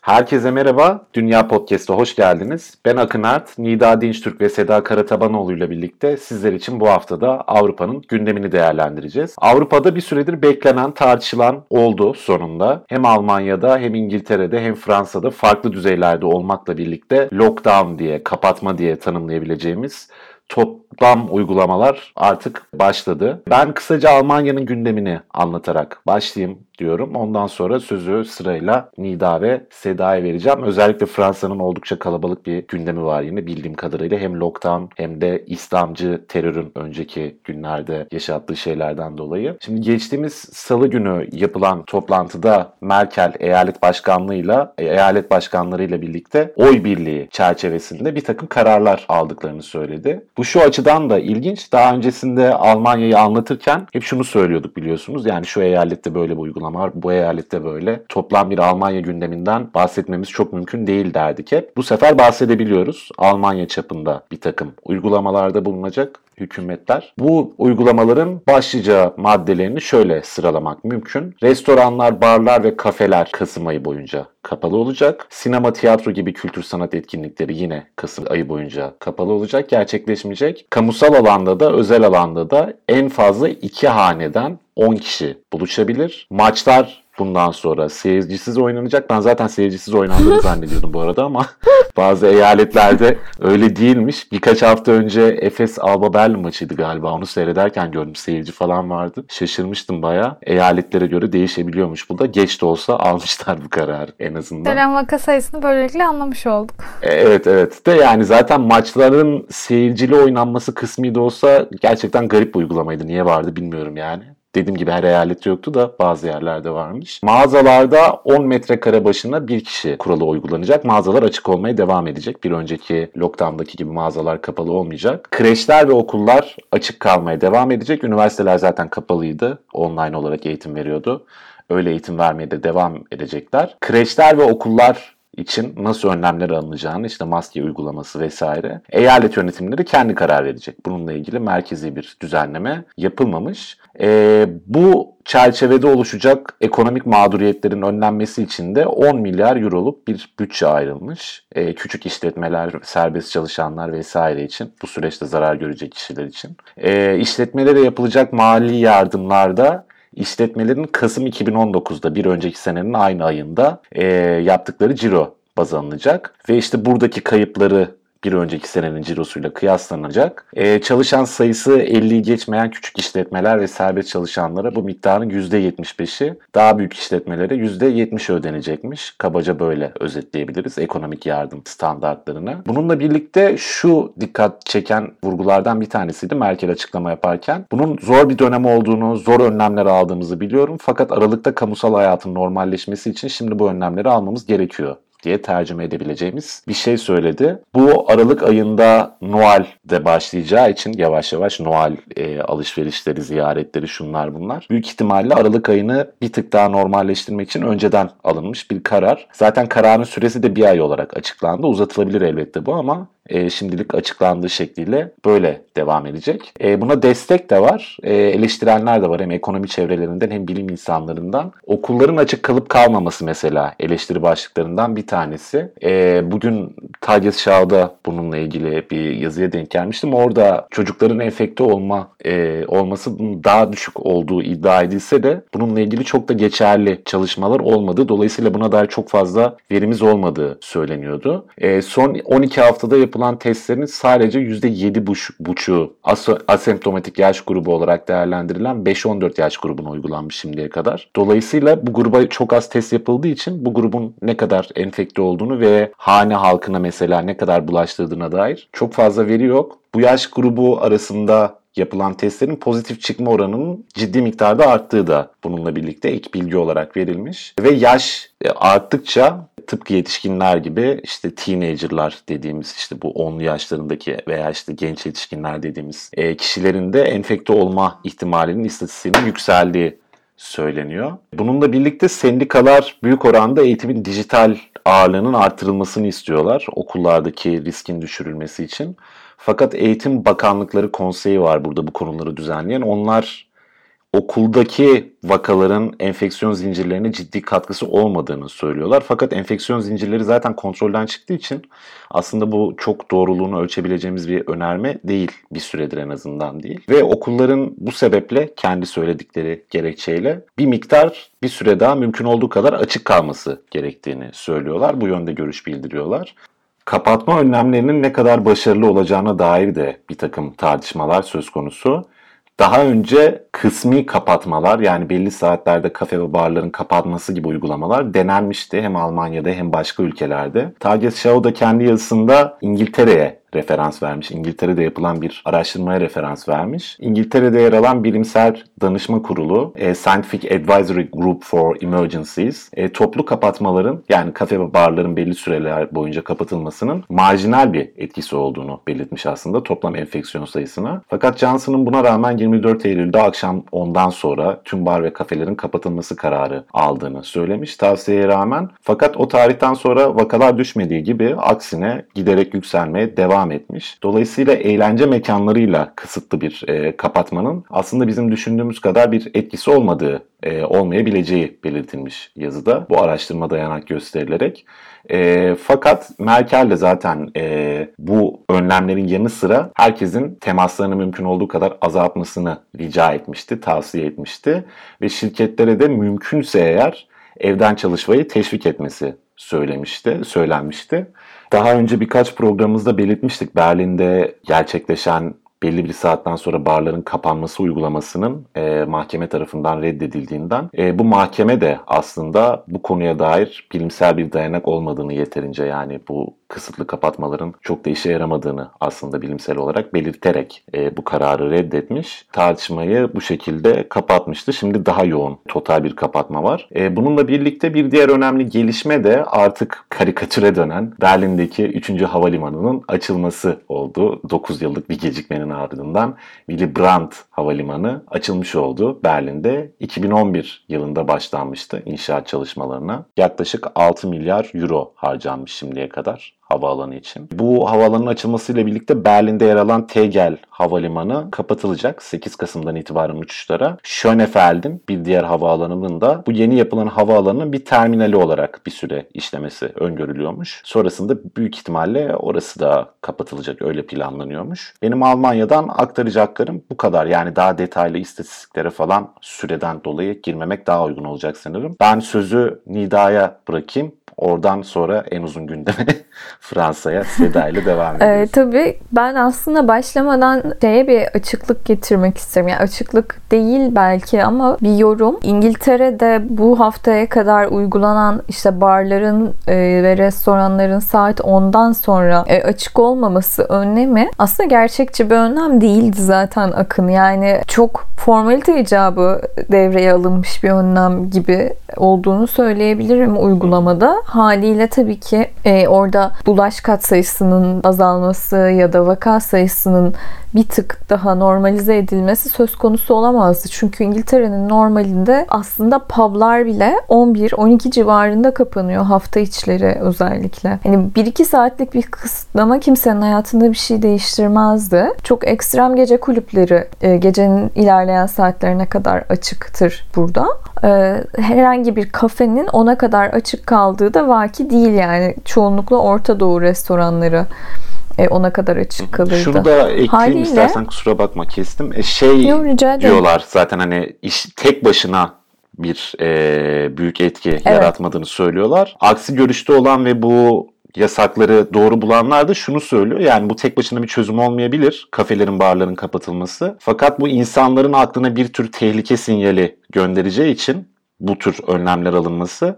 Herkese merhaba, Dünya Podcast'a hoş geldiniz. Ben Akın Ert, Nida Dinçtürk ve Seda Karatabanoğlu ile birlikte sizler için bu haftada Avrupa'nın gündemini değerlendireceğiz. Avrupa'da bir süredir beklenen, tartışılan oldu sonunda. Hem Almanya'da hem İngiltere'de hem Fransa'da farklı düzeylerde olmakla birlikte lockdown diye, kapatma diye tanımlayabileceğimiz toplam uygulamalar artık başladı. Ben kısaca Almanya'nın gündemini anlatarak başlayayım diyorum. Ondan sonra sözü sırayla Nida ve Seda'ya vereceğim. Özellikle Fransa'nın oldukça kalabalık bir gündemi var yine bildiğim kadarıyla. Hem lockdown hem de İslamcı terörün önceki günlerde yaşattığı şeylerden dolayı. Şimdi geçtiğimiz salı günü yapılan toplantıda Merkel eyalet başkanlığıyla eyalet başkanlarıyla birlikte oy birliği çerçevesinde bir takım kararlar aldıklarını söyledi. Bu şu açıdan da ilginç. Daha öncesinde Almanya'yı anlatırken hep şunu söylüyorduk biliyorsunuz. Yani şu eyalette böyle bir uygulama var, bu eyalette böyle. Toplam bir Almanya gündeminden bahsetmemiz çok mümkün değil derdik hep. Bu sefer bahsedebiliyoruz. Almanya çapında bir takım uygulamalarda bulunacak hükümetler. Bu uygulamaların başlıca maddelerini şöyle sıralamak mümkün. Restoranlar, barlar ve kafeler Kasım ayı boyunca kapalı olacak. Sinema, tiyatro gibi kültür sanat etkinlikleri yine Kasım ayı boyunca kapalı olacak, gerçekleşmeyecek. Kamusal alanda da özel alanda da en fazla iki haneden 10 kişi buluşabilir. Maçlar bundan sonra seyircisiz oynanacak. Ben zaten seyircisiz oynandığını zannediyordum bu arada ama bazı eyaletlerde öyle değilmiş. Birkaç hafta önce Efes Alba Berlin maçıydı galiba. Onu seyrederken gördüm. Seyirci falan vardı. Şaşırmıştım baya. Eyaletlere göre değişebiliyormuş bu da. Geç de olsa almışlar bu kararı en azından. Gelen vaka sayısını böylelikle anlamış olduk. Evet evet de yani zaten maçların seyircili oynanması kısmı da olsa gerçekten garip bir uygulamaydı. Niye vardı bilmiyorum yani. Dediğim gibi her eyalette yoktu da bazı yerlerde varmış. Mağazalarda 10 metrekare başına bir kişi kuralı uygulanacak. Mağazalar açık olmaya devam edecek. Bir önceki lockdown'daki gibi mağazalar kapalı olmayacak. Kreşler ve okullar açık kalmaya devam edecek. Üniversiteler zaten kapalıydı. Online olarak eğitim veriyordu. Öyle eğitim vermeye de devam edecekler. Kreşler ve okullar için nasıl önlemler alınacağını işte maske uygulaması vesaire eyalet yönetimleri kendi karar verecek. Bununla ilgili merkezi bir düzenleme yapılmamış. Ee, bu çerçevede oluşacak ekonomik mağduriyetlerin önlenmesi için de 10 milyar euroluk bir bütçe ayrılmış. Ee, küçük işletmeler, serbest çalışanlar vesaire için bu süreçte zarar görecek kişiler için. Ee, işletmelere yapılacak mali yardımlarda işletmelerin Kasım 2019'da bir önceki senenin aynı ayında e, yaptıkları ciro baz alınacak. Ve işte buradaki kayıpları bir önceki senenin cirosuyla kıyaslanacak. Ee, çalışan sayısı 50'yi geçmeyen küçük işletmeler ve serbest çalışanlara bu miktarın %75'i daha büyük işletmelere %70 ödenecekmiş. Kabaca böyle özetleyebiliriz ekonomik yardım standartlarını. Bununla birlikte şu dikkat çeken vurgulardan bir tanesiydi Merkel açıklama yaparken. Bunun zor bir dönem olduğunu, zor önlemler aldığımızı biliyorum. Fakat Aralık'ta kamusal hayatın normalleşmesi için şimdi bu önlemleri almamız gerekiyor diye tercüme edebileceğimiz bir şey söyledi. Bu Aralık ayında Noel de başlayacağı için yavaş yavaş Noel e, alışverişleri, ziyaretleri şunlar bunlar. Büyük ihtimalle Aralık ayını bir tık daha normalleştirmek için önceden alınmış bir karar. Zaten kararın süresi de bir ay olarak açıklandı. Uzatılabilir elbette bu ama e, şimdilik açıklandığı şekliyle böyle devam edecek. E, buna destek de var. E, eleştirenler de var hem ekonomi çevrelerinden hem bilim insanlarından. Okulların açık kalıp kalmaması mesela eleştiri başlıklarından bir tanesi. E, bugün Tages Shaw'da bununla ilgili bir yazıya denk gelmiştim. Orada çocukların enfekte olma e, olması daha düşük olduğu iddia edilse de bununla ilgili çok da geçerli çalışmalar olmadı. Dolayısıyla buna dair çok fazla verimiz olmadığı söyleniyordu. E, son 12 haftada yapılan testlerin sadece %7,5'u asemptomatik yaş grubu olarak değerlendirilen 5-14 yaş grubuna uygulanmış şimdiye kadar. Dolayısıyla bu gruba çok az test yapıldığı için bu grubun ne kadar enfekte olduğunu ve hane halkına mesela ne kadar bulaştırdığına dair çok fazla veri yok. Bu yaş grubu arasında yapılan testlerin pozitif çıkma oranının ciddi miktarda arttığı da bununla birlikte ek bilgi olarak verilmiş. Ve yaş arttıkça tıpkı yetişkinler gibi işte teenagerlar dediğimiz işte bu 10'lu yaşlarındaki veya işte genç yetişkinler dediğimiz kişilerin de enfekte olma ihtimalinin istatistiğinin yükseldiği söyleniyor. Bununla birlikte sendikalar büyük oranda eğitimin dijital ağırlığının artırılmasını istiyorlar okullardaki riskin düşürülmesi için. Fakat Eğitim Bakanlıkları Konseyi var burada bu konuları düzenleyen. Onlar okuldaki vakaların enfeksiyon zincirlerine ciddi katkısı olmadığını söylüyorlar. Fakat enfeksiyon zincirleri zaten kontrolden çıktığı için aslında bu çok doğruluğunu ölçebileceğimiz bir önerme değil bir süredir en azından değil. Ve okulların bu sebeple kendi söyledikleri gerekçeyle bir miktar bir süre daha mümkün olduğu kadar açık kalması gerektiğini söylüyorlar. Bu yönde görüş bildiriyorlar. Kapatma önlemlerinin ne kadar başarılı olacağına dair de bir takım tartışmalar söz konusu. Daha önce kısmi kapatmalar yani belli saatlerde kafe ve barların kapatması gibi uygulamalar denenmişti hem Almanya'da hem başka ülkelerde. Tagesschau da kendi yazısında İngiltere'ye referans vermiş. İngiltere'de yapılan bir araştırmaya referans vermiş. İngiltere'de yer alan bilimsel danışma kurulu e, Scientific Advisory Group for Emergencies e, toplu kapatmaların yani kafe ve barların belli süreler boyunca kapatılmasının marjinal bir etkisi olduğunu belirtmiş aslında toplam enfeksiyon sayısına. Fakat Johnson'ın buna rağmen 24 Eylül'de akşam ondan sonra tüm bar ve kafelerin kapatılması kararı aldığını söylemiş tavsiyeye rağmen. Fakat o tarihten sonra vakalar düşmediği gibi aksine giderek yükselmeye devam etmiş. Dolayısıyla eğlence mekanlarıyla kısıtlı bir e, kapatmanın aslında bizim düşündüğümüz kadar bir etkisi olmadığı, e, olmayabileceği belirtilmiş yazıda. Bu araştırma dayanak gösterilerek. E, fakat Merkel de zaten e, bu önlemlerin yanı sıra herkesin temaslarını mümkün olduğu kadar azaltmasını rica etmişti, tavsiye etmişti. Ve şirketlere de mümkünse eğer evden çalışmayı teşvik etmesi söylemişti, söylenmişti. Daha önce birkaç programımızda belirtmiştik Berlin'de gerçekleşen belli bir saatten sonra barların kapanması uygulamasının e, mahkeme tarafından reddedildiğinden e, bu mahkeme de aslında bu konuya dair bilimsel bir dayanak olmadığını yeterince yani bu kısıtlı kapatmaların çok da işe yaramadığını aslında bilimsel olarak belirterek e, bu kararı reddetmiş. Tartışmayı bu şekilde kapatmıştı. Şimdi daha yoğun total bir kapatma var. E, bununla birlikte bir diğer önemli gelişme de artık karikatüre dönen Berlin'deki 3. havalimanının açılması oldu. 9 yıllık bir gecikmenin ardından Willy Brandt Havalimanı açılmış oldu Berlin'de. 2011 yılında başlanmıştı inşaat çalışmalarına. Yaklaşık 6 milyar euro harcanmış şimdiye kadar havaalanı için. Bu havaalanının açılmasıyla birlikte Berlin'de yer alan Tegel Havalimanı kapatılacak 8 Kasım'dan itibaren uçuşlara. Schönefeld'in bir diğer havaalanının da bu yeni yapılan havaalanının bir terminali olarak bir süre işlemesi öngörülüyormuş. Sonrasında büyük ihtimalle orası da kapatılacak öyle planlanıyormuş. Benim Almanya'dan aktaracaklarım bu kadar. Yani daha detaylı istatistiklere falan süreden dolayı girmemek daha uygun olacak sanırım. Ben sözü Nida'ya bırakayım. Oradan sonra en uzun gündeme Fransa'ya Seda ile devam ediyoruz. Ee, tabii ben aslında başlamadan şeye bir açıklık getirmek isterim. Yani açıklık değil belki ama bir yorum. İngiltere'de bu haftaya kadar uygulanan işte barların e, ve restoranların saat 10'dan sonra e, açık olmaması önlemi aslında gerçekçi bir önlem değildi zaten Akın. Yani çok formalite icabı devreye alınmış bir önlem gibi olduğunu söyleyebilirim uygulamada. Haliyle tabii ki e, orada bulaş kat sayısının azalması ya da vaka sayısının bir tık daha normalize edilmesi söz konusu olamazdı. Çünkü İngiltere'nin normalinde aslında publar bile 11-12 civarında kapanıyor hafta içleri özellikle. Hani 1-2 saatlik bir kısıtlama kimsenin hayatında bir şey değiştirmezdi. Çok ekstrem gece kulüpleri e, gecenin ilerleyen saatlerine kadar açıktır burada. E, herhangi bir kafenin ona kadar açık kaldığı da vaki değil yani. Çoğunlukla Orta Doğu restoranları e, ona kadar açık kalırdı. Şunu da ekleyeyim Haliyle, istersen kusura bakma kestim. E, şey Yok, diyorlar zaten hani iş tek başına bir e, büyük etki evet. yaratmadığını söylüyorlar. Aksi görüşte olan ve bu yasakları doğru bulanlar da şunu söylüyor. Yani bu tek başına bir çözüm olmayabilir. Kafelerin, barların kapatılması. Fakat bu insanların aklına bir tür tehlike sinyali göndereceği için bu tür önlemler alınması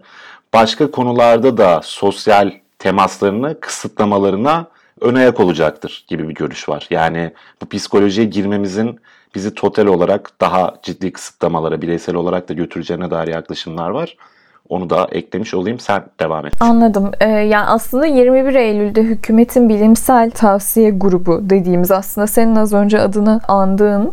başka konularda da sosyal temaslarını kısıtlamalarına ön ayak olacaktır gibi bir görüş var. Yani bu psikolojiye girmemizin bizi total olarak daha ciddi kısıtlamalara bireysel olarak da götüreceğine dair yaklaşımlar var. Onu da eklemiş olayım. Sen devam et. Anladım. Ee, yani aslında 21 Eylül'de hükümetin bilimsel tavsiye grubu dediğimiz aslında senin az önce adını andığın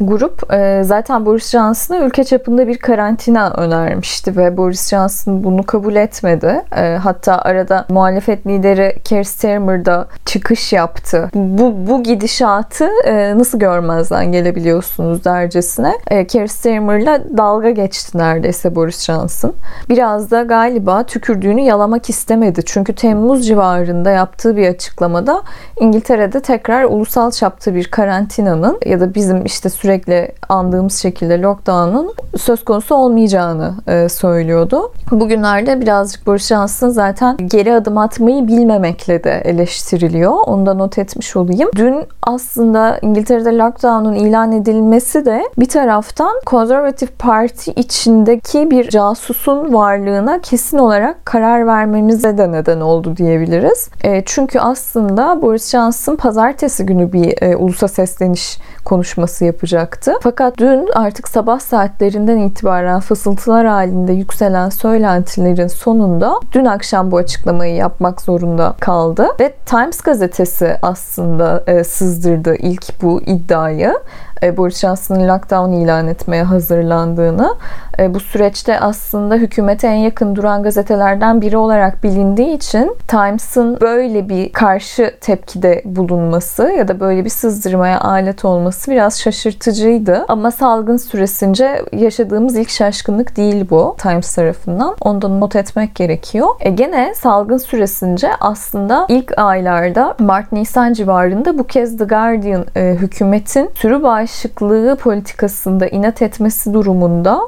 grup e, zaten Boris Johnson'a ülke çapında bir karantina önermişti ve Boris Johnson bunu kabul etmedi. E, hatta arada muhalefet lideri Keir Starmer da çıkış yaptı. Bu, bu gidişatı e, nasıl görmezden gelebiliyorsunuz dercesine. E, Keir Starmer'la dalga geçti neredeyse Boris Johnson. Biraz da galiba tükürdüğünü yalamak istemedi. Çünkü Temmuz civarında yaptığı bir açıklamada İngiltere'de tekrar ulusal çapta bir karantinanın ya da bizim işte sürekli andığımız şekilde lockdown'un söz konusu olmayacağını e, söylüyordu. Bugünlerde birazcık Boris Johnson zaten geri adım atmayı bilmemekle de eleştiriliyor. Onu da not etmiş olayım. Dün aslında İngiltere'de lockdown'un ilan edilmesi de bir taraftan Conservative Parti içindeki bir casusun varlığına kesin olarak karar vermemize de neden oldu diyebiliriz. E, çünkü aslında Boris Johnson pazartesi günü bir e, ulusa sesleniş konuşması yapacaktı. Fakat dün artık sabah saatlerinden itibaren fısıltılar halinde yükselen söylentilerin sonunda dün akşam bu açıklamayı yapmak zorunda kaldı ve Times gazetesi aslında e, sızdırdı ilk bu iddiayı. E, Boris Johnson'ın lockdown ilan etmeye hazırlandığını. E, bu süreçte aslında hükümete en yakın duran gazetelerden biri olarak bilindiği için Times'ın böyle bir karşı tepkide bulunması ya da böyle bir sızdırmaya alet olması biraz şaşırtıcıydı. Ama salgın süresince yaşadığımız ilk şaşkınlık değil bu Times tarafından. Ondan not etmek gerekiyor. E gene salgın süresince aslında ilk aylarda Mart-Nisan civarında bu kez The Guardian e, hükümetin sürü bağışıklığı politikasında inat etmesi durumunda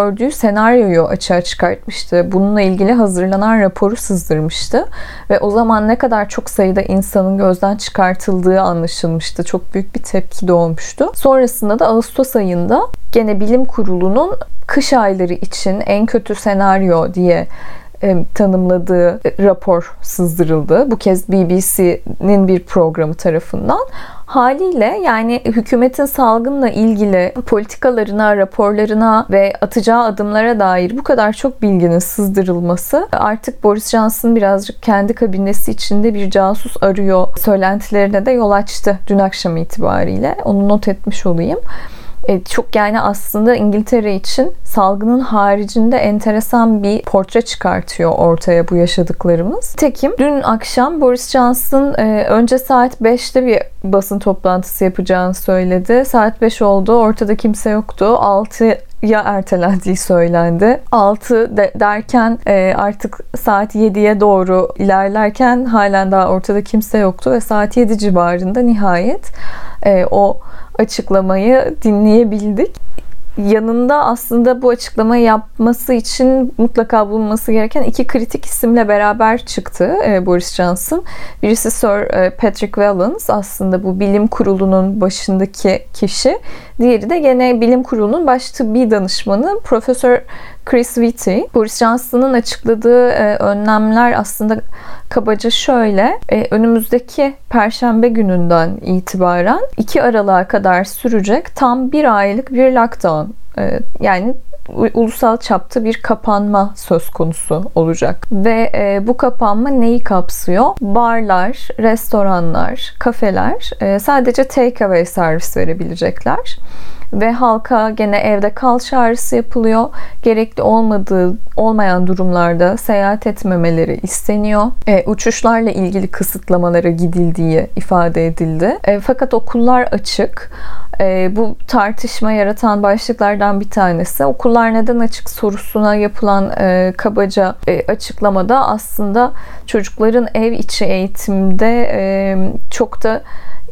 öngördüğü senaryoyu açığa çıkartmıştı. Bununla ilgili hazırlanan raporu sızdırmıştı ve o zaman ne kadar çok sayıda insanın gözden çıkartıldığı anlaşılmıştı. Çok büyük bir tepki doğmuştu. Sonrasında da Ağustos ayında gene bilim kurulunun kış ayları için en kötü senaryo diye e, tanımladığı rapor sızdırıldı. Bu kez BBC'nin bir programı tarafından. Haliyle yani hükümetin salgınla ilgili politikalarına, raporlarına ve atacağı adımlara dair bu kadar çok bilginin sızdırılması artık Boris Johnson birazcık kendi kabinesi içinde bir casus arıyor söylentilerine de yol açtı dün akşam itibariyle. Onu not etmiş olayım. E, çok yani aslında İngiltere için salgının haricinde enteresan bir portre çıkartıyor ortaya bu yaşadıklarımız. Tekim dün akşam Boris Johnson e, önce saat 5'te bir basın toplantısı yapacağını söyledi. Saat 5 oldu. Ortada kimse yoktu. 6 ya ertelendiği söylendi. 6 de, derken e, artık saat 7'ye doğru ilerlerken halen daha ortada kimse yoktu ve saat 7 civarında nihayet e, o açıklamayı dinleyebildik. Yanında aslında bu açıklamayı yapması için mutlaka bulunması gereken iki kritik isimle beraber çıktı e, Boris Johnson. Birisi Sir e, Patrick Vallance aslında bu bilim kurulunun başındaki kişi. Diğeri de gene bilim kurulunun baş tıbbi danışmanı Profesör Chris Whitty. Boris Johnson'ın açıkladığı e, önlemler aslında kabaca şöyle. E, önümüzdeki perşembe gününden itibaren 2 Aralık'a kadar sürecek tam bir aylık bir lockdown. E, yani ulusal çapta bir kapanma söz konusu olacak. Ve e, bu kapanma neyi kapsıyor? Barlar, restoranlar, kafeler e, sadece take away servis verebilecekler ve halka gene evde kal çağrısı yapılıyor. Gerekli olmadığı olmayan durumlarda seyahat etmemeleri isteniyor. E, uçuşlarla ilgili kısıtlamalara gidildiği ifade edildi. E, fakat okullar açık. E, bu tartışma yaratan başlıklardan bir tanesi. Okullar neden açık sorusuna yapılan e, kabaca e, açıklamada aslında çocukların ev içi eğitimde e, çok da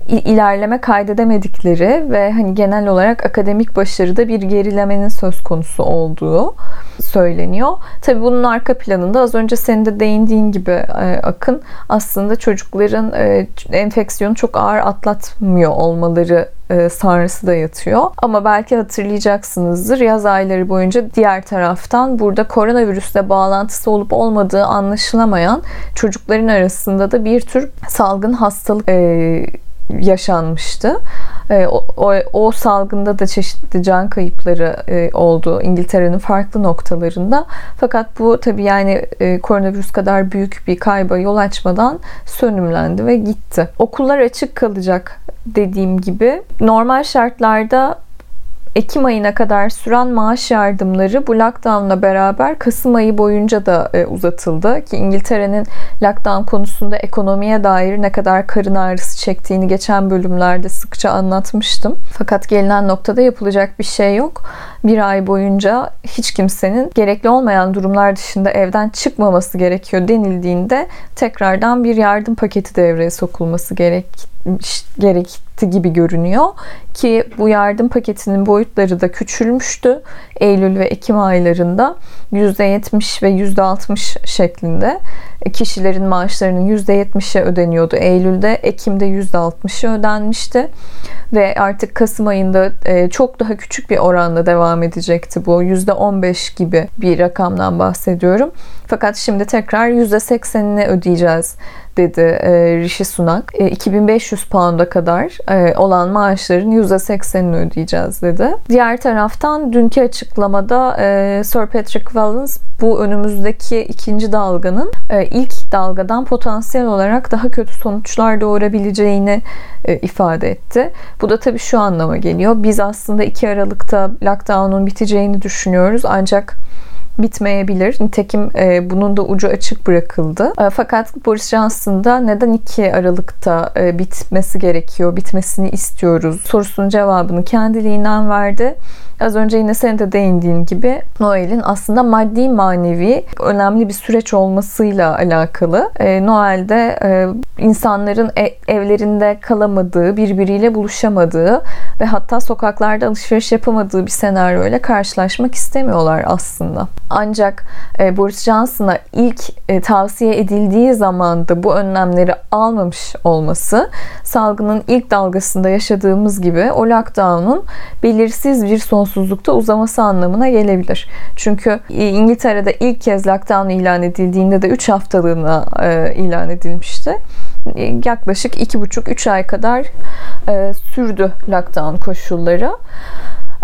ilerleme kaydedemedikleri ve hani genel olarak akademik başarıda bir gerilemenin söz konusu olduğu söyleniyor. Tabii bunun arka planında az önce senin de değindiğin gibi e, Akın aslında çocukların e, enfeksiyonu çok ağır atlatmıyor olmaları e, sanrısı da yatıyor. Ama belki hatırlayacaksınızdır yaz ayları boyunca diğer taraftan burada koronavirüsle bağlantısı olup olmadığı anlaşılamayan çocukların arasında da bir tür salgın hastalık e, yaşanmıştı. E, o, o, o salgında da çeşitli can kayıpları e, oldu İngiltere'nin farklı noktalarında. Fakat bu tabii yani e, koronavirüs kadar büyük bir kayba yol açmadan sönümlendi ve gitti. Okullar açık kalacak dediğim gibi normal şartlarda Ekim ayına kadar süren maaş yardımları bu lockdownla beraber Kasım ayı boyunca da e, uzatıldı. Ki İngiltere'nin lockdown konusunda ekonomiye dair ne kadar karın ağrısı çektiğini geçen bölümlerde sıkça anlatmıştım. Fakat gelinen noktada yapılacak bir şey yok. Bir ay boyunca hiç kimsenin gerekli olmayan durumlar dışında evden çıkmaması gerekiyor denildiğinde tekrardan bir yardım paketi devreye sokulması gerek gerekti gibi görünüyor ki bu yardım paketinin boyutları da küçülmüştü Eylül ve Ekim aylarında. %70 ve %60 şeklinde. Kişilerin maaşlarının %70'e ödeniyordu Eylül'de Ekim'de %60'ı ödenmişti. Ve artık Kasım ayında e, çok daha küçük bir oranla devam edecekti bu. %15 gibi bir rakamdan bahsediyorum. Fakat şimdi tekrar %80'ini ödeyeceğiz dedi e, Rishi Sunak. E, 2500 pound'a kadar e, olan maaşların %80'ini ödeyeceğiz dedi. Diğer taraftan dünkü açıklamada e, Sir Patrick Vallance bu önümüzdeki ikinci dalganın e, ilk dalgadan potansiyel olarak daha kötü sonuçlar doğurabileceğini e, ifade etti. Bu da tabii şu anlama geliyor. Biz aslında 2 Aralık'ta lockdown'un biteceğini düşünüyoruz ancak bitmeyebilir. Nitekim e, bunun da ucu açık bırakıldı. E, fakat Boris Johnson da neden 2 Aralık'ta e, bitmesi gerekiyor, bitmesini istiyoruz sorusunun cevabını kendiliğinden verdi. Az önce yine senin de değindiğin gibi Noel'in aslında maddi manevi önemli bir süreç olmasıyla alakalı. E, Noel'de e, insanların e, evlerinde kalamadığı, birbiriyle buluşamadığı ve hatta sokaklarda alışveriş yapamadığı bir senaryoyla karşılaşmak istemiyorlar aslında. Ancak e, Boris Johnson'a ilk e, tavsiye edildiği zaman da bu önlemleri almamış olması salgının ilk dalgasında yaşadığımız gibi o lockdown'un belirsiz bir sonsuzlukta uzaması anlamına gelebilir. Çünkü İngiltere'de ilk kez lockdown ilan edildiğinde de 3 haftalığına e, ilan edilmişti. E, yaklaşık 2,5-3 ay kadar e, sürdü lockdown koşulları.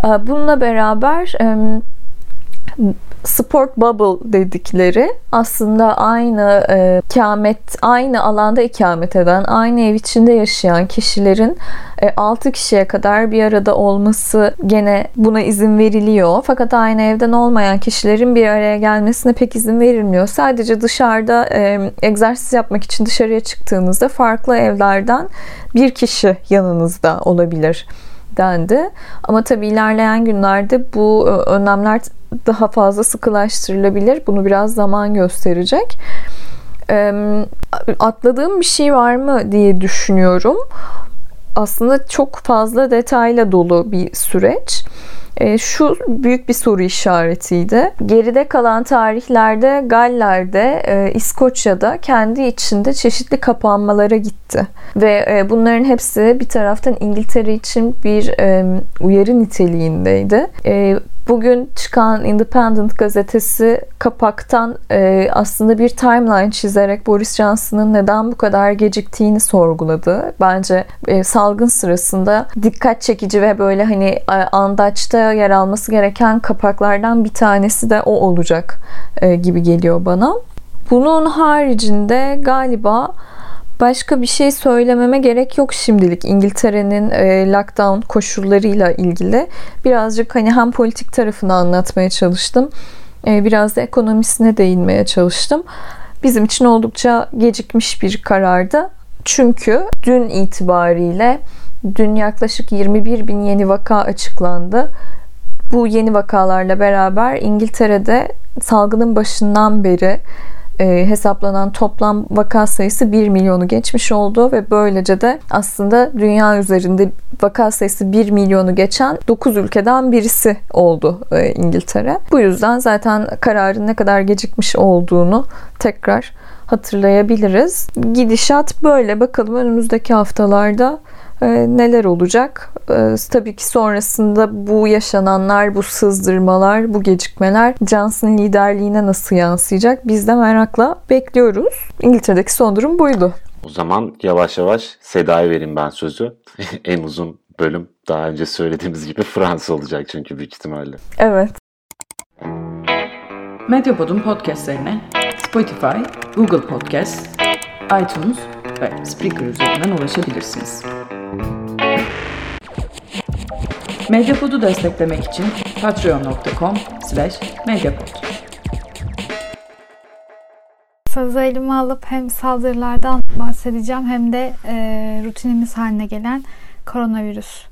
Bununla beraber sport bubble dedikleri aslında aynı e, ikamet, aynı alanda ikamet eden, aynı ev içinde yaşayan kişilerin e, 6 kişiye kadar bir arada olması gene buna izin veriliyor. Fakat aynı evden olmayan kişilerin bir araya gelmesine pek izin verilmiyor. Sadece dışarıda e, egzersiz yapmak için dışarıya çıktığınızda farklı evlerden bir kişi yanınızda olabilir dendi. Ama tabii ilerleyen günlerde bu e, önlemler daha fazla sıkılaştırılabilir. Bunu biraz zaman gösterecek. Atladığım bir şey var mı diye düşünüyorum. Aslında çok fazla detayla dolu bir süreç. E, şu büyük bir soru işaretiydi. Geride kalan tarihlerde Galler'de, e, İskoçya'da kendi içinde çeşitli kapanmalara gitti. Ve e, bunların hepsi bir taraftan İngiltere için bir uyarı niteliğindeydi. Bugün çıkan Independent gazetesi kapaktan e, aslında bir timeline çizerek Boris Johnson'ın neden bu kadar geciktiğini sorguladı. Bence e, salgın sırasında dikkat çekici ve böyle hani e, andaçta yer alması gereken kapaklardan bir tanesi de o olacak e, gibi geliyor bana. Bunun haricinde galiba Başka bir şey söylememe gerek yok şimdilik İngiltere'nin e, lockdown koşullarıyla ilgili. Birazcık hani hem politik tarafını anlatmaya çalıştım. E, biraz da ekonomisine değinmeye çalıştım. Bizim için oldukça gecikmiş bir karardı. Çünkü dün itibariyle dün yaklaşık 21 bin yeni vaka açıklandı. Bu yeni vakalarla beraber İngiltere'de salgının başından beri e, hesaplanan toplam vaka sayısı 1 milyonu geçmiş oldu ve böylece de aslında dünya üzerinde vaka sayısı 1 milyonu geçen 9 ülkeden birisi oldu e, İngiltere. Bu yüzden zaten kararın ne kadar gecikmiş olduğunu tekrar hatırlayabiliriz. Gidişat böyle. Bakalım önümüzdeki haftalarda e, neler olacak? E, tabii ki sonrasında bu yaşananlar, bu sızdırmalar, bu gecikmeler Johnson liderliğine nasıl yansıyacak? Biz de merakla bekliyoruz. İngiltere'deki son durum buydu. O zaman yavaş yavaş Seda'ya vereyim ben sözü. en uzun bölüm daha önce söylediğimiz gibi Fransa olacak çünkü büyük ihtimalle. Evet. Medyapod'un podcastlerine Spotify, Google Podcast, iTunes ve Spreaker üzerinden ulaşabilirsiniz. Medyapod'u desteklemek için patreon.com slash medyapod. Sözü elime alıp hem saldırılardan bahsedeceğim hem de e, rutinimiz haline gelen koronavirüs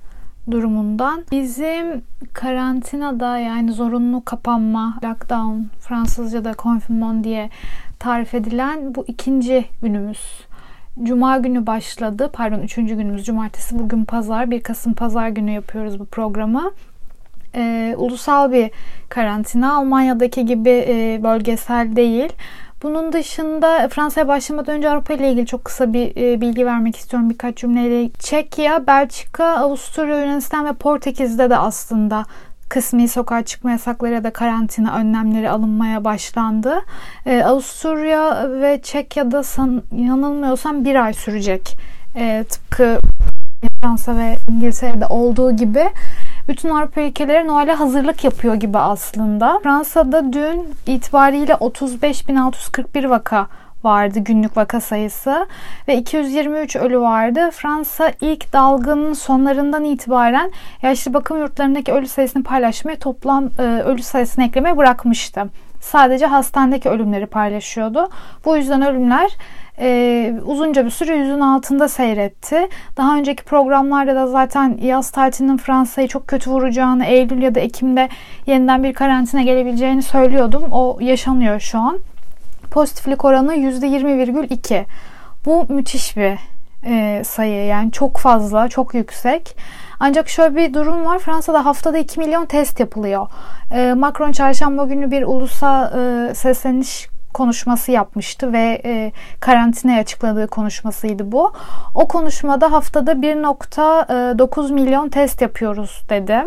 durumundan. Bizim karantinada yani zorunlu kapanma, lockdown, Fransızca'da confinement diye tarif edilen bu ikinci günümüz. Cuma günü başladı. Pardon üçüncü günümüz cumartesi. Bugün pazar. 1 Kasım pazar günü yapıyoruz bu programı. Ee, ulusal bir karantina. Almanya'daki gibi e, bölgesel değil. Bunun dışında Fransa'ya başlamadan önce Avrupa ile ilgili çok kısa bir e, bilgi vermek istiyorum birkaç cümleyle. Çekya, Belçika, Avusturya, Yunanistan ve Portekiz'de de aslında kısmi sokağa çıkma yasakları ya da karantina önlemleri alınmaya başlandı. Ee, Avusturya ve Çekya'da san, yanılmıyorsam bir ay sürecek. Ee, tıpkı Fransa ve İngiltere'de olduğu gibi bütün Avrupa ülkeleri Noel'e hazırlık yapıyor gibi aslında. Fransa'da dün itibariyle 35.641 vaka vardı günlük vaka sayısı ve 223 ölü vardı. Fransa ilk dalganın sonlarından itibaren yaşlı bakım yurtlarındaki ölü sayısını paylaşmaya toplam e, ölü sayısını eklemeye bırakmıştı. Sadece hastanedeki ölümleri paylaşıyordu. Bu yüzden ölümler e, uzunca bir süre yüzün altında seyretti. Daha önceki programlarda da zaten yaz tatilinin Fransa'yı çok kötü vuracağını, Eylül ya da Ekim'de yeniden bir karantina gelebileceğini söylüyordum. O yaşanıyor şu an. Pozitiflik oranı %20,2. Bu müthiş bir e, sayı yani çok fazla, çok yüksek. Ancak şöyle bir durum var. Fransa'da haftada 2 milyon test yapılıyor. E, Macron çarşamba günü bir ulusa e, sesleniş konuşması yapmıştı ve e, karantinaya açıkladığı konuşmasıydı bu. O konuşmada haftada 1.9 milyon test yapıyoruz dedi.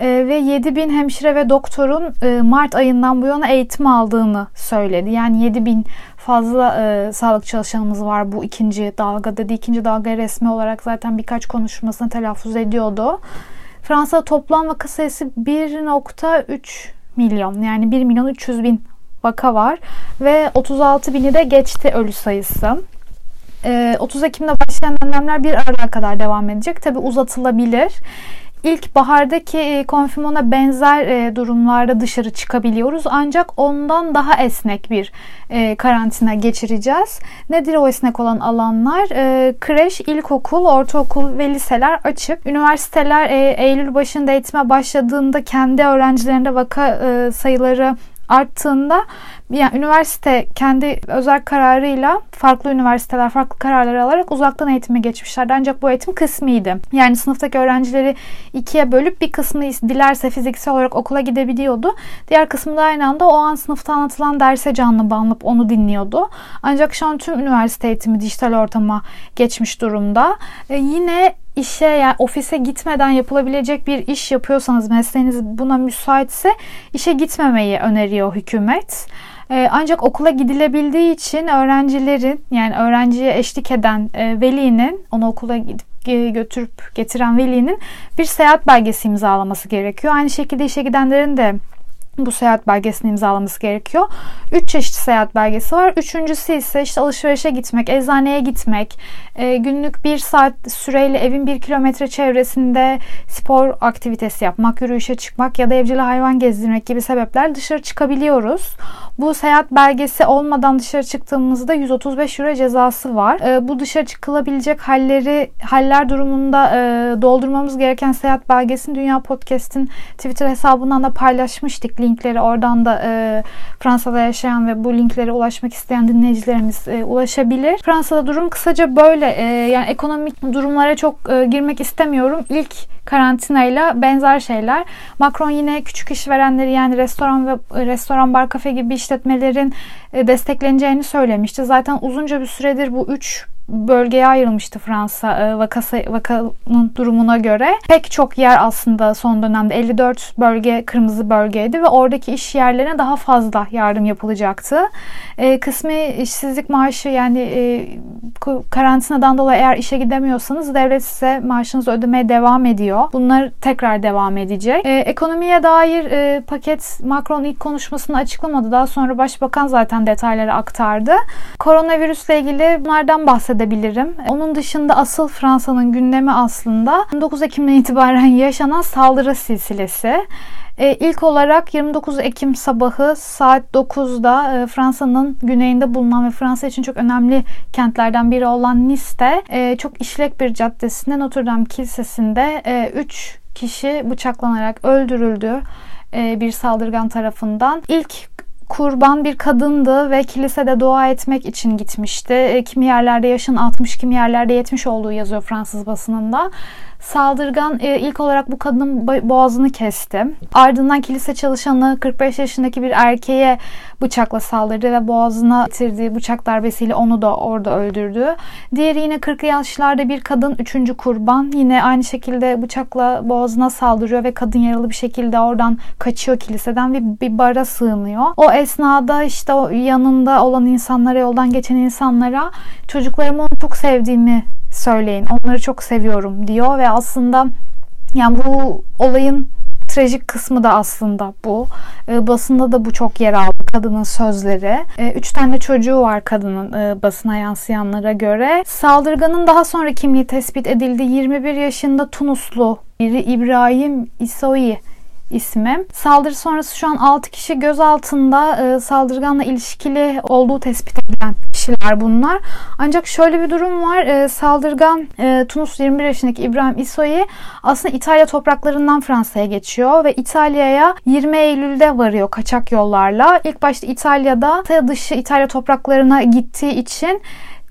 E, ve 7 bin hemşire ve doktorun e, Mart ayından bu yana eğitim aldığını söyledi. Yani 7 bin fazla e, sağlık çalışanımız var bu ikinci dalga dedi. İkinci dalga resmi olarak zaten birkaç konuşmasını telaffuz ediyordu. Fransa toplam vaka sayısı 1.3 milyon yani 1 milyon 300 bin vaka var ve 36 bini de geçti ölü sayısı. 30 Ekim'de başlayan önlemler bir Aralık'a kadar devam edecek. Tabi uzatılabilir. İlk bahardaki e, konfirmona benzer e, durumlarda dışarı çıkabiliyoruz. Ancak ondan daha esnek bir e, karantina geçireceğiz. Nedir o esnek olan alanlar? Kreş, ilkokul, ortaokul ve liseler açık. Üniversiteler Eylül başında eğitime başladığında kendi öğrencilerinde vaka sayıları arttığında yani üniversite kendi özel kararıyla farklı üniversiteler farklı kararlar alarak uzaktan eğitime geçmişlerdi. Ancak bu eğitim kısmıydı. Yani sınıftaki öğrencileri ikiye bölüp bir kısmı dilerse fiziksel olarak okula gidebiliyordu. Diğer kısmı da aynı anda o an sınıfta anlatılan derse canlı bağlanıp onu dinliyordu. Ancak şu an tüm üniversite eğitimi dijital ortama geçmiş durumda. Ee, yine işe yani ofise gitmeden yapılabilecek bir iş yapıyorsanız mesleğiniz buna müsaitse işe gitmemeyi öneriyor hükümet. Ee, ancak okula gidilebildiği için öğrencilerin yani öğrenciye eşlik eden e, velinin onu okula gidip götürüp getiren velinin bir seyahat belgesi imzalaması gerekiyor. Aynı şekilde işe gidenlerin de bu seyahat belgesini imzalaması gerekiyor. Üç çeşit seyahat belgesi var. Üçüncüsü ise işte alışverişe gitmek, eczaneye gitmek, e, günlük bir saat süreyle evin bir kilometre çevresinde spor aktivitesi yapmak, yürüyüşe çıkmak ya da evcil hayvan gezdirmek gibi sebepler dışarı çıkabiliyoruz. Bu seyahat belgesi olmadan dışarı çıktığımızda 135 euro cezası var. E, bu dışarı çıkılabilecek halleri haller durumunda e, doldurmamız gereken seyahat belgesini Dünya Podcast'in Twitter hesabından da paylaşmıştık. Linkleri oradan da e, Fransa'da yaşayan ve bu linklere ulaşmak isteyen dinleyicilerimiz e, ulaşabilir. Fransa'da durum kısaca böyle. E, yani ekonomik durumlara çok e, girmek istemiyorum. İlk karantinayla benzer şeyler. Macron yine küçük işverenleri yani restoran ve restoran bar kafe gibi işletmelerin e, destekleneceğini söylemişti. Zaten uzunca bir süredir bu üç bölgeye ayrılmıştı Fransa e, vakası, vakanın durumuna göre. Pek çok yer aslında son dönemde 54 bölge kırmızı bölgeydi ve oradaki iş yerlerine daha fazla yardım yapılacaktı. E, kısmi işsizlik maaşı yani e, karantinadan dolayı eğer işe gidemiyorsanız devlet size maaşınızı ödemeye devam ediyor. Bunlar tekrar devam edecek. Ekonomiye dair paket Macron ilk konuşmasını açıklamadı. Daha sonra başbakan zaten detayları aktardı. Koronavirüsle ilgili bunlardan bahsedebilirim. Onun dışında asıl Fransa'nın gündemi aslında 9 Ekim'den itibaren yaşanan saldırı silsilesi. E, ilk olarak 29 Ekim sabahı saat 9'da e, Fransa'nın güneyinde bulunan ve Fransa için çok önemli kentlerden biri olan Nice'te e, çok işlek bir caddesinde Notre Dame Kilisesi'nde 3 e, kişi bıçaklanarak öldürüldü e, bir saldırgan tarafından. İlk kurban bir kadındı ve kilisede dua etmek için gitmişti. E, kimi yerlerde yaşın 60, kimi yerlerde 70 olduğu yazıyor Fransız basınında. Saldırgan e, ilk olarak bu kadının boğazını kesti. Ardından kilise çalışanı 45 yaşındaki bir erkeğe bıçakla saldırdı ve boğazına bitirdiği bıçak darbesiyle onu da orada öldürdü. Diğeri yine 40 yaşlarda bir kadın üçüncü kurban. Yine aynı şekilde bıçakla boğazına saldırıyor ve kadın yaralı bir şekilde oradan kaçıyor kiliseden ve bir bara sığınıyor. O esnada işte o yanında olan insanlara, yoldan geçen insanlara çocuklarımı onu çok sevdiğimi söyleyin. Onları çok seviyorum diyor ve aslında yani bu olayın trajik kısmı da aslında bu. E, basında da bu çok yer aldı kadının sözleri. E, üç tane çocuğu var kadının e, basına yansıyanlara göre. Saldırganın daha sonra kimliği tespit edildi. 21 yaşında Tunuslu biri İbrahim İsoyi ismi. Saldırı sonrası şu an 6 kişi gözaltında e, saldırganla ilişkili olduğu tespit edilen kişiler bunlar. Ancak şöyle bir durum var. E, saldırgan e, Tunus 21 yaşındaki İbrahim İso'yu aslında İtalya topraklarından Fransa'ya geçiyor ve İtalya'ya 20 Eylül'de varıyor kaçak yollarla. İlk başta İtalya'da dışı İtalya topraklarına gittiği için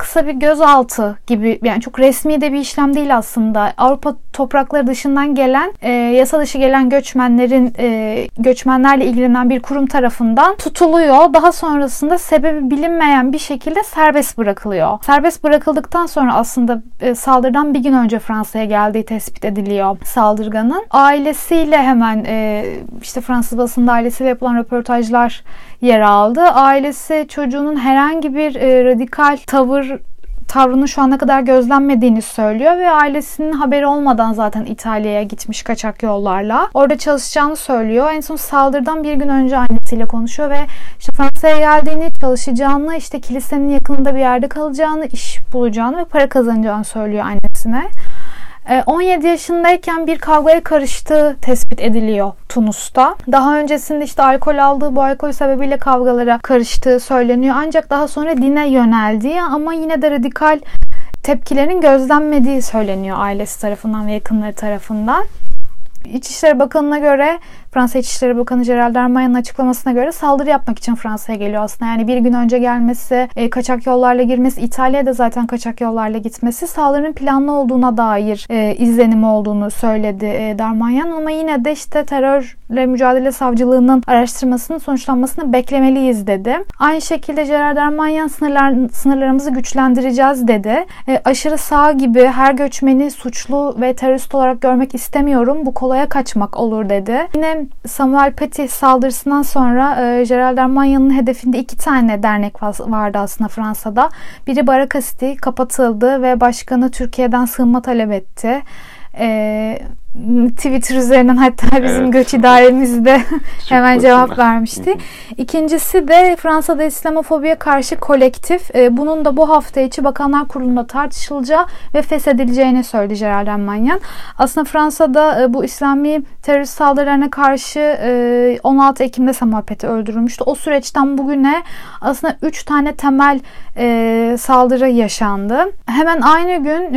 kısa bir gözaltı gibi yani çok resmi de bir işlem değil aslında. Avrupa toprakları dışından gelen e, yasa dışı gelen göçmenlerin e, göçmenlerle ilgilenen bir kurum tarafından tutuluyor. Daha sonrasında sebebi bilinmeyen bir şekilde serbest bırakılıyor. Serbest bırakıldıktan sonra aslında e, saldırıdan bir gün önce Fransa'ya geldiği tespit ediliyor saldırganın. Ailesiyle hemen e, işte Fransız basında ailesiyle yapılan röportajlar yer aldı. Ailesi çocuğunun herhangi bir e, radikal tavır tavrının şu ana kadar gözlenmediğini söylüyor ve ailesinin haberi olmadan zaten İtalya'ya gitmiş kaçak yollarla. Orada çalışacağını söylüyor. En son saldırıdan bir gün önce annesiyle konuşuyor ve işte Fransa'ya geldiğini, çalışacağını, işte kilisenin yakınında bir yerde kalacağını, iş bulacağını ve para kazanacağını söylüyor annesine. 17 ee, yaşındayken bir kavgaya karıştığı tespit ediliyor Tunus'ta. Daha öncesinde işte alkol aldığı bu alkol sebebiyle kavgalara karıştığı söyleniyor. Ancak daha sonra dine yöneldiği ama yine de radikal tepkilerin gözlenmediği söyleniyor ailesi tarafından ve yakınları tarafından. İçişleri Bakanı'na göre Fransa İçişleri Bakanı Gerald Darmanin'in açıklamasına göre saldırı yapmak için Fransa'ya geliyor aslında. Yani bir gün önce gelmesi, e, kaçak yollarla girmesi, İtalya'da zaten kaçak yollarla gitmesi saldırının planlı olduğuna dair e, izlenimi olduğunu söyledi e, Darmanin ama yine de işte terörle mücadele savcılığının araştırmasının sonuçlanmasını beklemeliyiz dedi. Aynı şekilde Gerard Darmanin sınırlar, sınırlarımızı güçlendireceğiz dedi. E, aşırı sağ gibi her göçmeni suçlu ve terörist olarak görmek istemiyorum. Bu kolaya kaçmak olur dedi. Yine Samuel Paty saldırısından sonra e, Gerald Darmanin'in hedefinde iki tane dernek vardı aslında Fransa'da. Biri Barakasti kapatıldı ve başkanı Türkiye'den sığınma talep etti. E, Twitter üzerinden hatta bizim evet. göç idaremizde hemen cevap vermişti. İkincisi de Fransa'da İslamofobiye karşı kolektif. E, bunun da bu hafta içi Bakanlar Kurulu'nda tartışılacağı ve feshedileceğini söyledi Gerald Darmanin. Aslında Fransa'da e, bu İslami terörist saldırılarına karşı 16 e, Ekim'de Samuel Paty öldürülmüştü. O süreçten bugüne aslında 3 tane temel saldırı yaşandı. Hemen aynı gün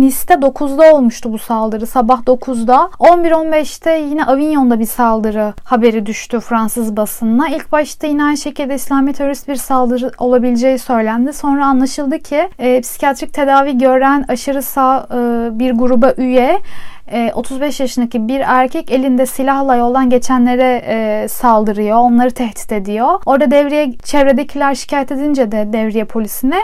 Nice'de 9'da olmuştu bu saldırı. Sabah 9'da 11-15'te yine Avignon'da bir saldırı haberi düştü Fransız basınına. İlk başta yine aynı şekilde İslami terörist bir saldırı olabileceği söylendi. Sonra anlaşıldı ki e, psikiyatrik tedavi gören aşırı sağ e, bir gruba üye 35 e, yaşındaki bir erkek elinde silahla yoldan geçenlere e, saldırıyor. Onları tehdit ediyor. Orada devriye çevredekiler şikayet edince de devriye polisine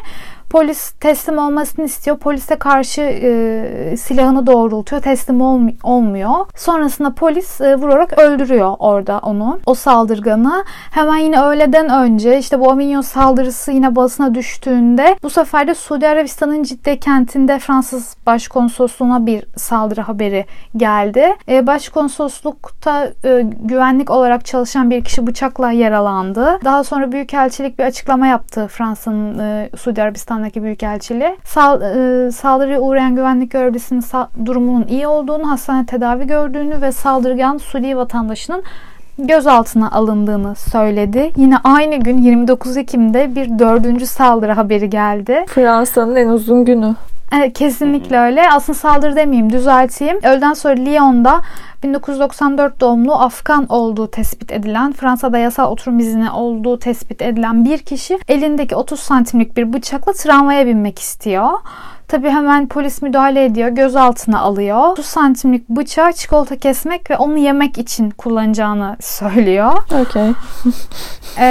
Polis teslim olmasını istiyor. Polise karşı e, silahını doğrultuyor. Teslim olm- olmuyor. Sonrasında polis e, vurarak öldürüyor orada onu. O saldırganı. Hemen yine öğleden önce işte bu Avignon saldırısı yine basına düştüğünde bu sefer de Suudi Arabistan'ın Cidde kentinde Fransız Başkonsolosluğuna bir saldırı haberi geldi. E, başkonsoloslukta e, güvenlik olarak çalışan bir kişi bıçakla yaralandı. Daha sonra Büyükelçilik bir açıklama yaptı Fransa'nın e, Suudi Arabistan'daki Büyükelçiliği. Sal, e, saldırıya uğrayan güvenlik görevlisinin sa- durumunun iyi olduğunu, hastane tedavi gördüğünü ve saldırgan Suudi vatandaşının gözaltına alındığını söyledi. Yine aynı gün 29 Ekim'de bir dördüncü saldırı haberi geldi. Fransa'nın en uzun günü. Evet, kesinlikle öyle. Aslında saldırı demeyeyim, düzelteyim. Öğleden sonra Lyon'da 1994 doğumlu Afgan olduğu tespit edilen, Fransa'da yasal oturum izni olduğu tespit edilen bir kişi elindeki 30 santimlik bir bıçakla tramvaya binmek istiyor. Tabii hemen polis müdahale ediyor. Gözaltına alıyor. 30 santimlik bıçağı çikolata kesmek ve onu yemek için kullanacağını söylüyor. Okey. Ee,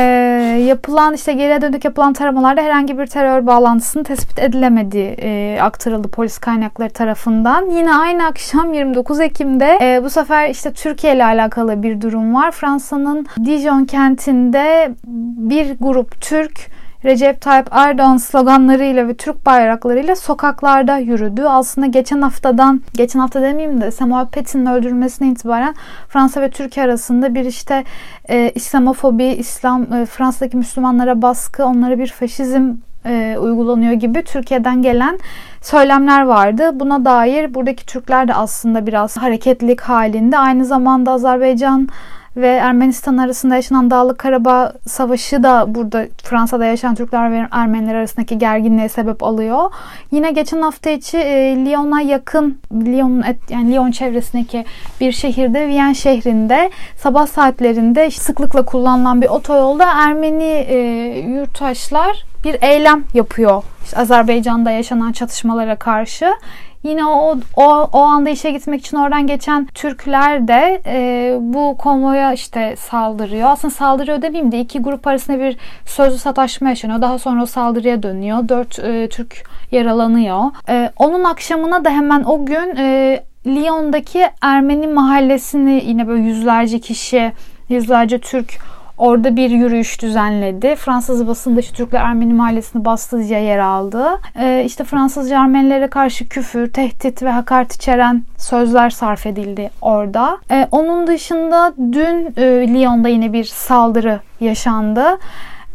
yapılan işte geriye dönük yapılan taramalarda herhangi bir terör bağlantısının tespit edilemediği e, aktarıldı polis kaynakları tarafından. Yine aynı akşam 29 Ekim'de e, bu sefer işte Türkiye ile alakalı bir durum var. Fransa'nın Dijon kentinde bir grup Türk Recep Tayyip Erdoğan sloganlarıyla ve Türk bayraklarıyla sokaklarda yürüdü. Aslında geçen haftadan, geçen hafta demeyeyim de Samuel Paty'nin öldürülmesine itibaren Fransa ve Türkiye arasında bir işte e, İslamofobi, İslam, e, Fransa'daki Müslümanlara baskı, onlara bir faşizm e, uygulanıyor gibi Türkiye'den gelen söylemler vardı. Buna dair buradaki Türkler de aslında biraz hareketlilik halinde. Aynı zamanda Azerbaycan ve Ermenistan arasında yaşanan Dağlık Karabağ Savaşı da burada Fransa'da yaşayan Türkler ve Ermeniler arasındaki gerginliğe sebep alıyor. Yine geçen hafta içi e, Lyon'a yakın Lyon'un yani Lyon çevresindeki bir şehirde Viyen şehrinde sabah saatlerinde sıklıkla kullanılan bir otoyolda Ermeni e, yurttaşlar bir eylem yapıyor. İşte Azerbaycan'da yaşanan çatışmalara karşı. Yine o, o, o anda işe gitmek için oradan geçen Türkler de e, bu konvoya işte saldırıyor. Aslında saldırıyor demeyeyim de iki grup arasında bir sözlü sataşma yaşanıyor. Daha sonra o saldırıya dönüyor. Dört e, Türk yaralanıyor. E, onun akşamına da hemen o gün e, Lyon'daki Ermeni mahallesini yine böyle yüzlerce kişi, yüzlerce Türk Orada bir yürüyüş düzenledi. Fransız basında işte Türkler Ermeni mahallesini bastı diye yer aldı. Ee, işte Fransızca Ermenilere karşı küfür, tehdit ve hakaret içeren sözler sarf edildi orada. Ee, onun dışında dün e, Lyon'da yine bir saldırı yaşandı.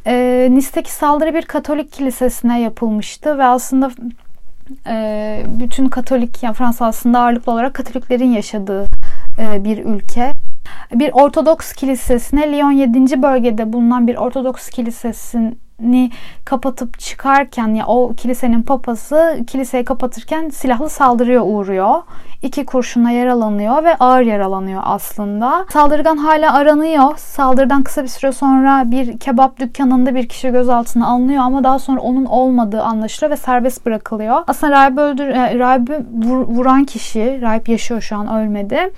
E, Nice'deki saldırı bir Katolik kilisesine yapılmıştı ve aslında e, bütün Katolik, yani Fransa aslında ağırlıklı olarak Katoliklerin yaşadığı e, bir ülke bir Ortodoks kilisesine Lyon 7. bölgede bulunan bir Ortodoks kilisesini kapatıp çıkarken ya o kilisenin papası kiliseyi kapatırken silahlı saldırıya uğruyor. İki kurşunla yaralanıyor ve ağır yaralanıyor aslında. Saldırgan hala aranıyor. Saldırıdan kısa bir süre sonra bir kebap dükkanında bir kişi gözaltına alınıyor ama daha sonra onun olmadığı anlaşılıyor ve serbest bırakılıyor. Aslında rahibi, öldür, e, rahibi vuran kişi, rahip yaşıyor şu an ölmedi.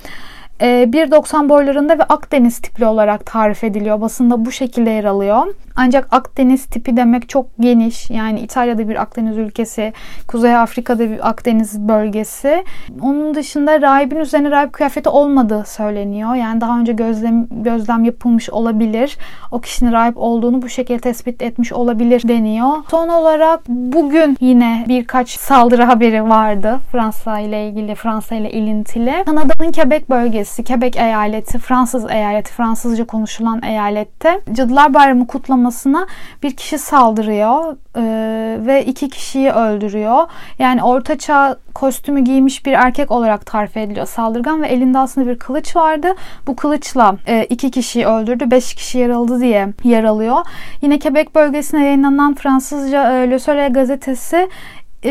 1.90 boylarında ve Akdeniz tipli olarak tarif ediliyor. Basında bu şekilde yer alıyor. Ancak Akdeniz tipi demek çok geniş. Yani İtalya'da bir Akdeniz ülkesi, Kuzey Afrika'da bir Akdeniz bölgesi. Onun dışında rahibin üzerine rahip kıyafeti olmadığı söyleniyor. Yani daha önce gözlem, gözlem yapılmış olabilir. O kişinin rahip olduğunu bu şekilde tespit etmiş olabilir deniyor. Son olarak bugün yine birkaç saldırı haberi vardı. Fransa ile ilgili, Fransa ile ilintili. Kanada'nın Quebec bölgesi, Quebec eyaleti, Fransız eyaleti, Fransızca konuşulan eyalette Cadılar Bayramı kutlaması kutlamasına bir kişi saldırıyor e, ve iki kişiyi öldürüyor. Yani ortaçağ kostümü giymiş bir erkek olarak tarif ediliyor saldırgan ve elinde aslında bir kılıç vardı. Bu kılıçla e, iki kişiyi öldürdü, beş kişi yaraladı diye yer alıyor. Yine Quebec bölgesine yayınlanan Fransızca e, Le Soleil gazetesi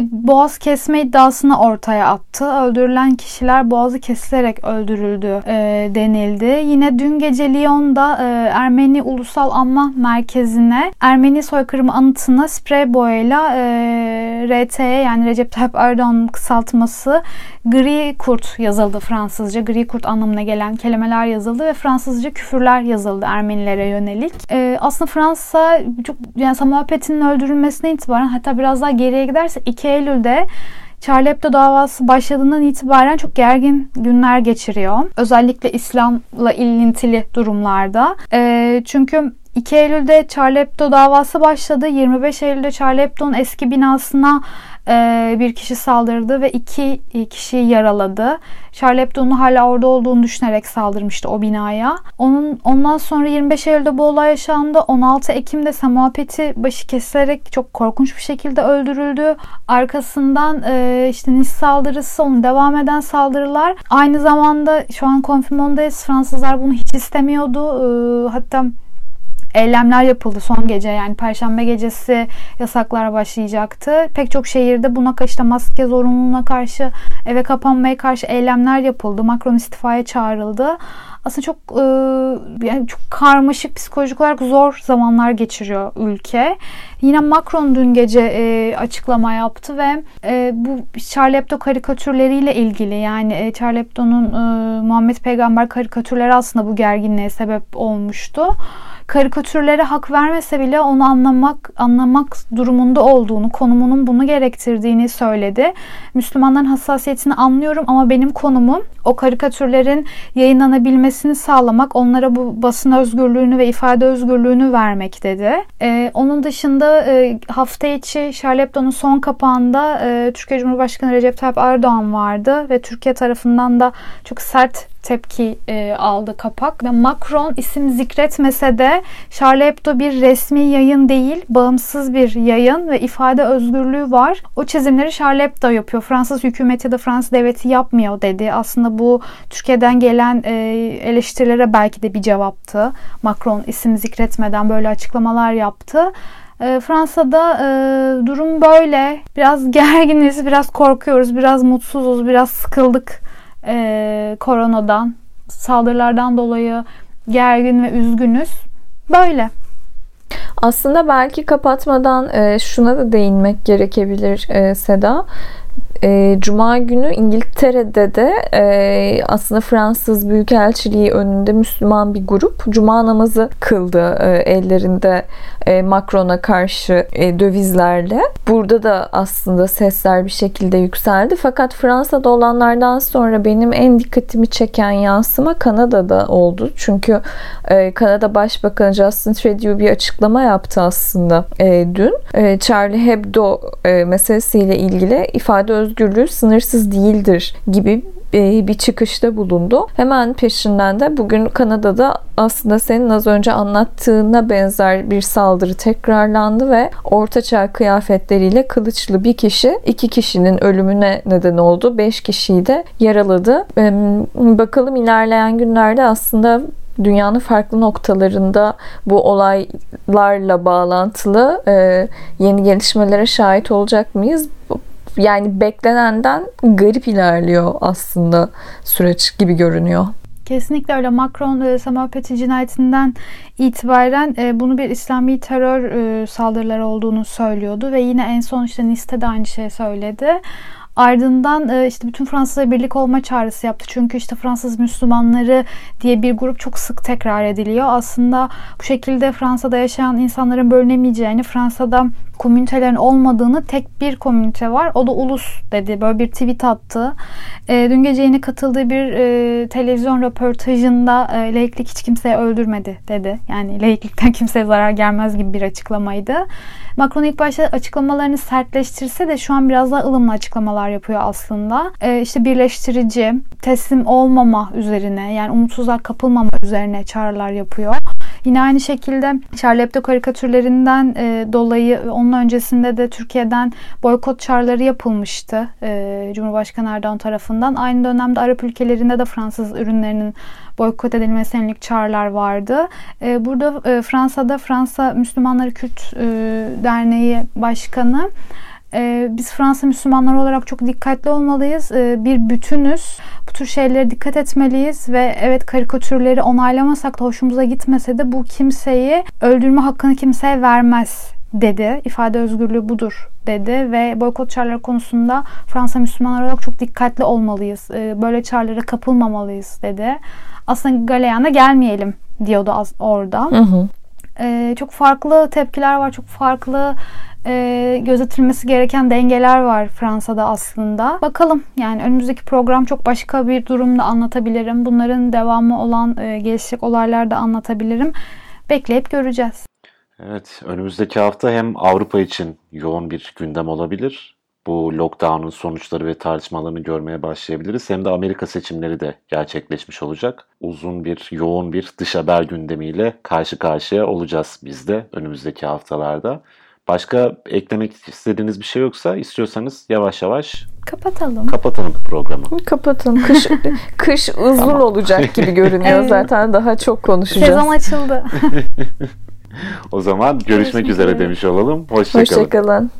boğaz kesme iddiasını ortaya attı. Öldürülen kişiler boğazı kesilerek öldürüldü e, denildi. Yine dün gece Lyon'da e, Ermeni Ulusal Anma Merkezi'ne Ermeni soykırımı anıtına sprey boyayla e, RT'ye yani Recep Tayyip Erdoğan'ın kısaltması gri kurt yazıldı Fransızca. Gri kurt anlamına gelen kelimeler yazıldı ve Fransızca küfürler yazıldı Ermenilere yönelik. E, aslında Fransa çok yani Samuel Paty'nin öldürülmesine itibaren hatta biraz daha geriye giderse 2 Eylül'de Charlie Hebdo davası başladığından itibaren çok gergin günler geçiriyor. Özellikle İslam'la ilintili durumlarda. E, çünkü 2 Eylül'de Charlie Hebdo davası başladı. 25 Eylül'de Charlie Hebdo'nun eski binasına e, bir kişi saldırdı ve iki kişiyi yaraladı. Charlie Hebdo'nun hala orada olduğunu düşünerek saldırmıştı o binaya. Onun ondan sonra 25 Eylül'de bu olay yaşandı. 16 Ekim'de Samuel Paty başı kesilerek çok korkunç bir şekilde öldürüldü. Arkasından e, işte Nice saldırısı, onun devam eden saldırılar. Aynı zamanda şu an konfirmondayız. Fransızlar bunu hiç istemiyordu. E, hatta eylemler yapıldı son gece yani perşembe gecesi yasaklar başlayacaktı. Pek çok şehirde buna işte maske zorunluluğuna karşı eve kapanmaya karşı eylemler yapıldı. Macron istifaya çağrıldı. Aslında çok e, yani çok karmaşık psikolojik olarak zor zamanlar geçiriyor ülke. Yine Macron dün gece e, açıklama yaptı ve e, bu Charlie Hebdo karikatürleriyle ilgili yani e, Charlie Hebdo'nun e, Muhammed Peygamber karikatürleri aslında bu gerginliğe sebep olmuştu karikatürlere hak vermese bile onu anlamak anlamak durumunda olduğunu, konumunun bunu gerektirdiğini söyledi. Müslümanların hassasiyetini anlıyorum ama benim konumum o karikatürlerin yayınlanabilmesini sağlamak, onlara bu basın özgürlüğünü ve ifade özgürlüğünü vermek dedi. Ee, onun dışında e, hafta içi Charlie son kapağında e, Türkiye Cumhurbaşkanı Recep Tayyip Erdoğan vardı ve Türkiye tarafından da çok sert tepki e, aldı kapak. Ve Macron isim zikretmese de Charlie Hebdo bir resmi yayın değil, bağımsız bir yayın ve ifade özgürlüğü var. O çizimleri Charlie Hebdo yapıyor. Fransız hükümeti ya da Fransız devleti yapmıyor dedi. Aslında bu Türkiye'den gelen e, eleştirilere belki de bir cevaptı. Macron isim zikretmeden böyle açıklamalar yaptı. E, Fransa'da e, durum böyle. Biraz gerginiz, biraz korkuyoruz, biraz mutsuzuz, biraz sıkıldık e, koronadan, saldırılardan dolayı gergin ve üzgünüz. Böyle. Aslında belki kapatmadan e, şuna da değinmek gerekebilir e, Seda. E, Cuma günü İngiltere'de de e, aslında Fransız Büyükelçiliği önünde Müslüman bir grup Cuma namazı kıldı e, ellerinde e, Macron'a karşı e, dövizlerle. Burada da aslında sesler bir şekilde yükseldi. Fakat Fransa'da olanlardan sonra benim en dikkatimi çeken yansıma Kanada'da oldu. Çünkü e, Kanada Başbakanı Justin Trudeau bir açıklama yaptı aslında e, dün. E, Charlie Hebdo e, meselesiyle ilgili ifade özgürlüğü sınırsız değildir gibi e, bir çıkışta bulundu. Hemen peşinden de bugün Kanada'da aslında senin az önce anlattığına benzer bir saldırı tekrarlandı ve ortaçağ kıyafetleriyle kılıçlı bir kişi iki kişinin ölümüne neden oldu. Beş kişiyi de yaraladı. Bakalım ilerleyen günlerde aslında dünyanın farklı noktalarında bu olaylarla bağlantılı e, yeni gelişmelere şahit olacak mıyız? Yani beklenenden garip ilerliyor aslında süreç gibi görünüyor. Kesinlikle öyle. Macron e, Samuel cinayetinden itibaren e, bunu bir İslami terör e, saldırıları olduğunu söylüyordu ve yine en son işte Nice'te de aynı şeyi söyledi. Ardından e, işte bütün Fransız'a birlik olma çağrısı yaptı. Çünkü işte Fransız Müslümanları diye bir grup çok sık tekrar ediliyor. Aslında bu şekilde Fransa'da yaşayan insanların bölünemeyeceğini, Fransa'da komünitelerin olmadığını tek bir komünite var. O da ulus dedi. Böyle bir tweet attı. E, dün gece yine katıldığı bir e, televizyon röportajında e, laiklik hiç kimseye öldürmedi dedi. Yani laiklikten kimseye zarar gelmez gibi bir açıklamaydı. Macron ilk başta açıklamalarını sertleştirse de şu an biraz daha ılımlı açıklamalar yapıyor aslında. E, işte birleştirici, teslim olmama üzerine yani umutsuzluğa kapılmama üzerine çağrılar yapıyor. Yine aynı şekilde Charlie Hebdo karikatürlerinden e, dolayı onun öncesinde de Türkiye'den boykot çağrıları yapılmıştı e, Cumhurbaşkanı Erdoğan tarafından. Aynı dönemde Arap ülkelerinde de Fransız ürünlerinin boykot edilmesine yönelik çağrılar vardı. E, burada e, Fransa'da Fransa Müslümanları Kürt e, Derneği Başkanı e, biz Fransa Müslümanları olarak çok dikkatli olmalıyız. E, bir bütünüz. Bu tür şeylere dikkat etmeliyiz ve evet karikatürleri onaylamasak da hoşumuza gitmese de bu kimseyi öldürme hakkını kimseye vermez dedi. İfade özgürlüğü budur dedi ve boykot çağrıları konusunda Fransa Müslümanları olarak çok dikkatli olmalıyız. E, böyle çağrılara kapılmamalıyız dedi. Aslında galeyana gelmeyelim diyordu az orada. Hı hı. E, çok farklı tepkiler var. Çok farklı e, gözetilmesi gereken dengeler var Fransa'da aslında. Bakalım yani önümüzdeki program çok başka bir durumda anlatabilirim. Bunların devamı olan e, gelişecek olaylar da anlatabilirim. Bekleyip göreceğiz. Evet, önümüzdeki hafta hem Avrupa için yoğun bir gündem olabilir. Bu lockdown'un sonuçları ve tartışmalarını görmeye başlayabiliriz. Hem de Amerika seçimleri de gerçekleşmiş olacak. Uzun bir, yoğun bir dış haber gündemiyle karşı karşıya olacağız biz de önümüzdeki haftalarda. Başka eklemek istediğiniz bir şey yoksa istiyorsanız yavaş yavaş Kapatalım. kapatalım programı. Kapatın. Kış kış uzun olacak gibi görünüyor Evet. zaten. Daha çok konuşacağız. Sezon açıldı. O zaman görüşmek, Görüşmek üzere üzere. demiş olalım. Hoşçakalın. Hoşçakalın.